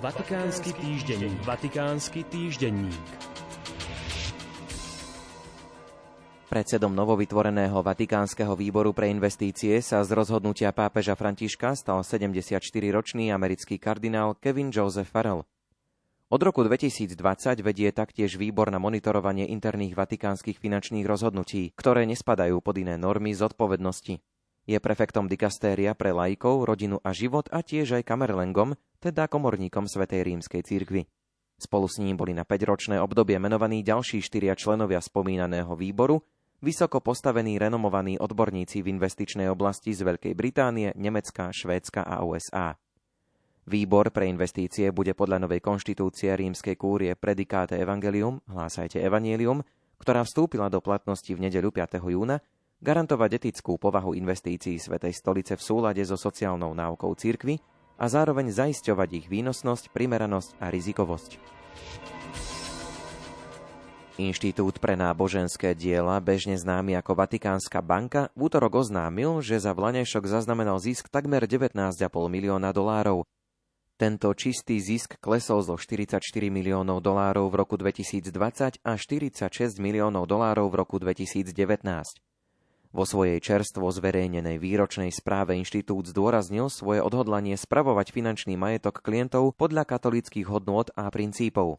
Vatikánsky týždenník. Vatikánsky týždenník. Predsedom novovytvoreného Vatikánskeho výboru pre investície sa z rozhodnutia pápeža Františka stal 74-ročný americký kardinál Kevin Joseph Farrell. Od roku 2020 vedie taktiež výbor na monitorovanie interných vatikánskych finančných rozhodnutí, ktoré nespadajú pod iné normy zodpovednosti. Je prefektom dikastéria pre laikov, rodinu a život a tiež aj kamerlengom, teda komorníkom Svetej rímskej cirkvi. Spolu s ním boli na 5-ročné obdobie menovaní ďalší štyria členovia spomínaného výboru, vysoko postavení renomovaní odborníci v investičnej oblasti z Veľkej Británie, Nemecka, Švédska a USA. Výbor pre investície bude podľa novej konštitúcie rímskej kúrie Predikáte Evangelium, hlásajte Evangelium, ktorá vstúpila do platnosti v nedeľu 5. júna, garantovať etickú povahu investícií Svetej stolice v súlade so sociálnou náukou cirkvy a zároveň zaisťovať ich výnosnosť, primeranosť a rizikovosť. Inštitút pre náboženské diela, bežne známy ako Vatikánska banka, v útorok oznámil, že za vlanešok zaznamenal zisk takmer 19,5 milióna dolárov. Tento čistý zisk klesol zo 44 miliónov dolárov v roku 2020 a 46 miliónov dolárov v roku 2019. Vo svojej čerstvo zverejnenej výročnej správe inštitút zdôraznil svoje odhodlanie spravovať finančný majetok klientov podľa katolických hodnôt a princípov.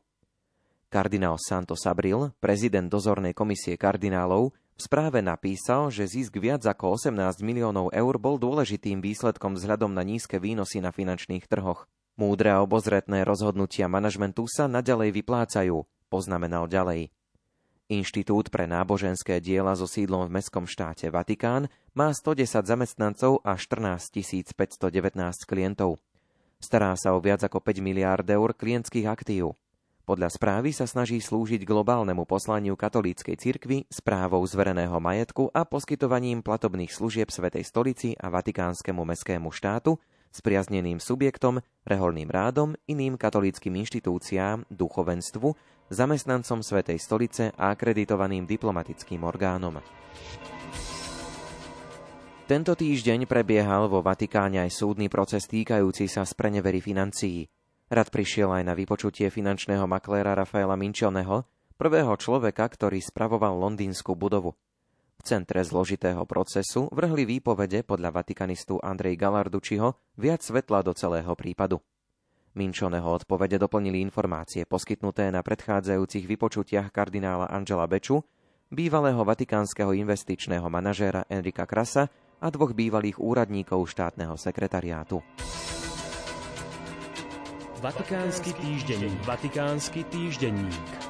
Kardinál Santos Abril, prezident dozornej komisie kardinálov, v správe napísal, že zisk viac ako 18 miliónov eur bol dôležitým výsledkom vzhľadom na nízke výnosy na finančných trhoch. Múdre a obozretné rozhodnutia manažmentu sa naďalej vyplácajú, poznamenal ďalej. Inštitút pre náboženské diela so sídlom v mestskom štáte Vatikán má 110 zamestnancov a 14 519 klientov. Stará sa o viac ako 5 miliárd eur klientských aktív. Podľa správy sa snaží slúžiť globálnemu poslaniu katolíckej cirkvi, správou zvereného majetku a poskytovaním platobných služieb Svetej stolici a Vatikánskemu mestskému štátu, spriazneným subjektom, reholným rádom, iným katolíckým inštitúciám, duchovenstvu, zamestnancom Svetej stolice a akreditovaným diplomatickým orgánom. Tento týždeň prebiehal vo Vatikáne aj súdny proces týkajúci sa sprenevery financií. Rad prišiel aj na vypočutie finančného makléra Rafaela Minčoneho, prvého človeka, ktorý spravoval londýnsku budovu. V centre zložitého procesu vrhli výpovede podľa vatikanistu Andrej Galardučiho viac svetla do celého prípadu. Minčoneho odpovede doplnili informácie poskytnuté na predchádzajúcich vypočutiach kardinála Angela Beču, bývalého vatikánskeho investičného manažéra Enrika Krasa a dvoch bývalých úradníkov štátneho sekretariátu. Vatikánsky týždenník. Vatikánsky týždenník.